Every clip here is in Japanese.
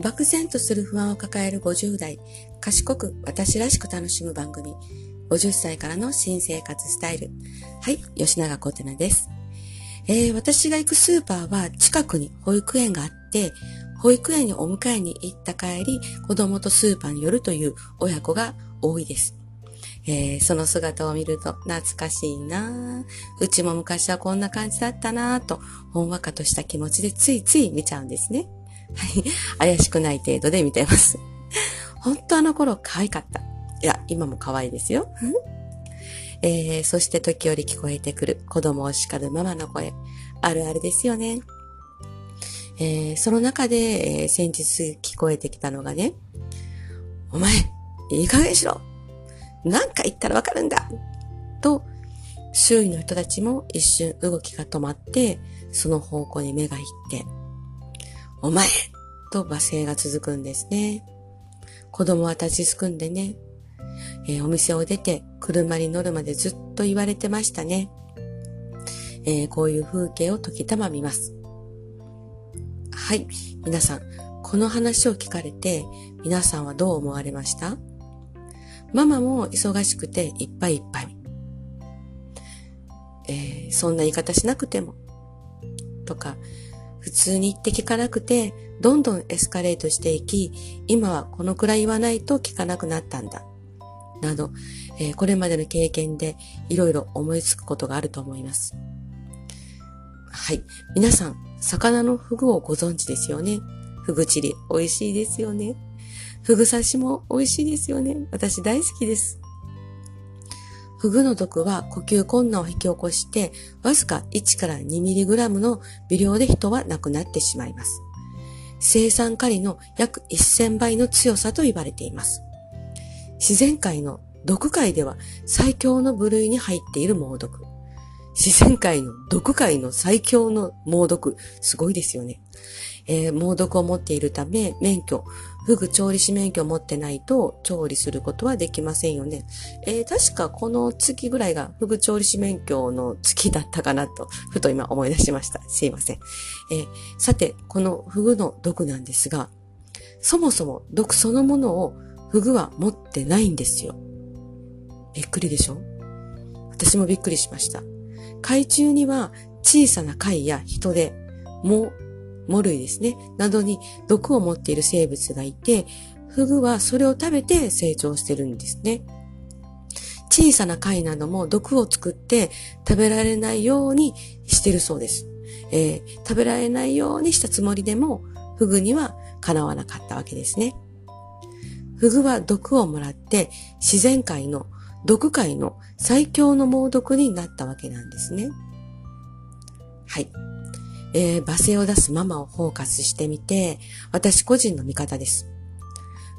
漠然とする不安を抱える50代、賢く私らしく楽しむ番組、50歳からの新生活スタイル。はい、吉永小手菜です。えー、私が行くスーパーは近くに保育園があって、保育園にお迎えに行った帰り、子供とスーパーに寄るという親子が多いです。えー、その姿を見ると懐かしいなうちも昔はこんな感じだったなと、ほんわかとした気持ちでついつい見ちゃうんですね。はい。怪しくない程度で見てます。本当あの頃可愛かった。いや、今も可愛いですよ。えー、そして時折聞こえてくる子供を叱るママの声。あるあるですよね。えー、その中で、えー、先日聞こえてきたのがね、お前、いい加減しろ何か言ったらわかるんだと、周囲の人たちも一瞬動きが止まって、その方向に目がいって、お前と罵声が続くんですね。子供は立ちすくんでね、えー、お店を出て車に乗るまでずっと言われてましたね。えー、こういう風景を時たま見ます。はい。皆さん、この話を聞かれて、皆さんはどう思われました？ママも忙しくていっぱいいっぱい。えー、そんな言い方しなくても。とか、普通に言って聞かなくて、どんどんエスカレートしていき、今はこのくらい言わないと聞かなくなったんだ。など、えー、これまでの経験でいろいろ思いつくことがあると思います。はい。皆さん、魚のフグをご存知ですよね？フグチリ、美味しいですよね？フグ刺しも美味しいですよね？私大好きです。フグの毒は呼吸困難を引き起こして、わずか1から 2mg の微量で人は亡くなってしまいます。生産カリの約1000倍の強さと言われています。自然界の毒界では最強の部類に入っている猛毒。自然界の毒界の最強の猛毒。すごいですよね。えー、猛毒を持っているため、免許、フグ調理師免許を持ってないと調理することはできませんよね。えー、確かこの月ぐらいがフグ調理師免許の月だったかなと、ふと今思い出しました。すいません。えー、さて、このフグの毒なんですが、そもそも毒そのものをフグは持ってないんですよ。びっくりでしょ？私もびっくりしました。海中には小さな貝や人で、も、藻類ですね、などに毒を持っている生物がいて、フグはそれを食べて成長してるんですね。小さな貝なども毒を作って食べられないようにしてるそうです。えー、食べられないようにしたつもりでも、フグにはかなわなかったわけですね。フグは毒をもらって自然界の毒界の最強の猛毒になったわけなんですね。はい。えー、罵声を出すママをフォーカスしてみて、私個人の見方です。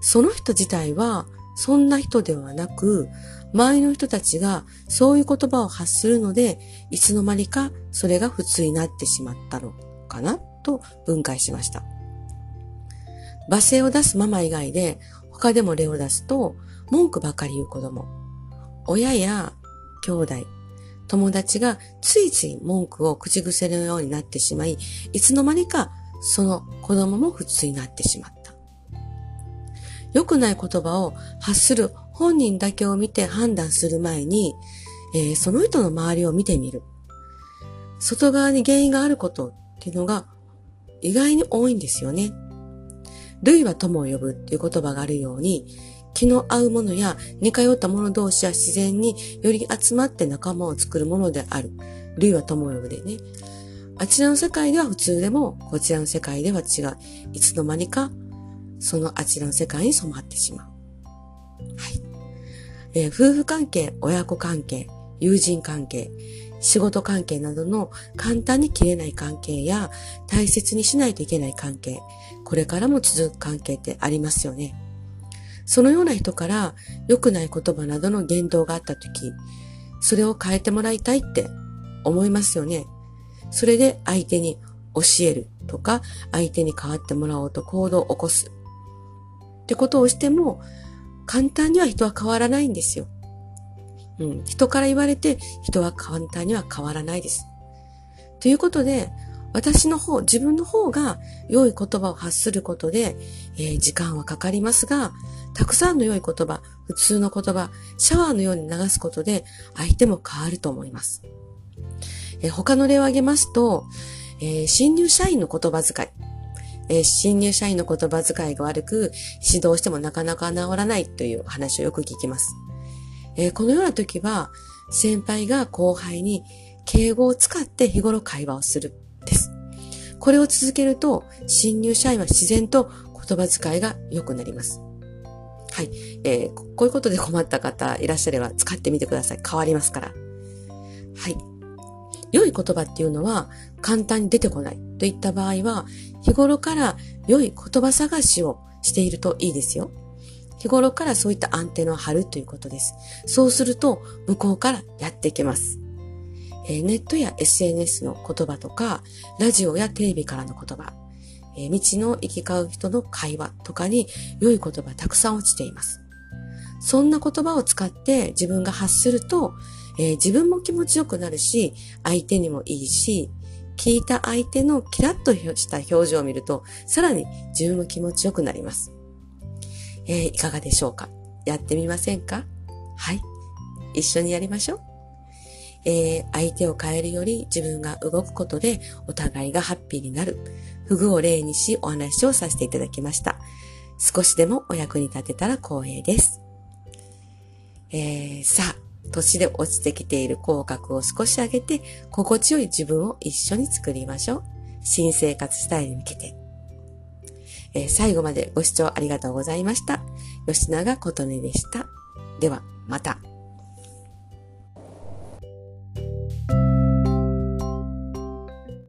その人自体は、そんな人ではなく、周りの人たちがそういう言葉を発するので、いつの間にかそれが普通になってしまったのかなと分解しました。罵声を出すママ以外で、他でも例を出すと、文句ばかり言う子供。親や兄弟、友達がついつい文句を口癖のようになってしまい、いつの間にかその子供も普通になってしまった。良くない言葉を発する本人だけを見て判断する前に、えー、その人の周りを見てみる。外側に原因があることっていうのが意外に多いんですよね。類は友を呼ぶっていう言葉があるように、気の合うものや似通った者同士は自然により集まって仲間を作るものである。類は友を呼ぶでね。あちらの世界では普通でも、こちらの世界では違う。いつの間にか、そのあちらの世界に染まってしまう。はい。えー、夫婦関係、親子関係、友人関係、仕事関係などの簡単に切れない関係や大切にしないといけない関係、これからも続く関係ってありますよね。そのような人から良くない言葉などの言動があったとき、それを変えてもらいたいって思いますよね。それで相手に教えるとか、相手に変わってもらおうと行動を起こす。ってことをしても、簡単には人は変わらないんですよ。うん。人から言われて人は簡単には変わらないです。ということで、私の方、自分の方が良い言葉を発することで、えー、時間はかかりますが、たくさんの良い言葉、普通の言葉、シャワーのように流すことで相手も変わると思います。えー、他の例を挙げますと、えー、新入社員の言葉遣い。えー、新入社員の言葉遣いが悪く、指導してもなかなか治らないという話をよく聞きます。えー、このような時は、先輩が後輩に敬語を使って日頃会話をする。これを続けると、新入社員は自然と言葉遣いが良くなります。はい。えー、こういうことで困った方いらっしゃれば使ってみてください。変わりますから。はい。良い言葉っていうのは簡単に出てこないといった場合は、日頃から良い言葉探しをしているといいですよ。日頃からそういったアンテナを張るということです。そうすると、向こうからやってきます。えー、ネットや SNS の言葉とか、ラジオやテレビからの言葉、えー、道の行き交う人の会話とかに良い言葉たくさん落ちています。そんな言葉を使って自分が発すると、えー、自分も気持ちよくなるし、相手にもいいし、聞いた相手のキラッとした表情を見ると、さらに自分も気持ちよくなります。えー、いかがでしょうか？やってみませんか？はい。一緒にやりましょう。えー、相手を変えるより自分が動くことでお互いがハッピーになる。フグを例にしお話をさせていただきました。少しでもお役に立てたら光栄です。えー、さあ、年で落ちてきている口角を少し上げて、心地よい自分を一緒に作りましょう。新生活スタイルに向けて。えー、最後までご視聴ありがとうございました。吉永琴音でした。では、また。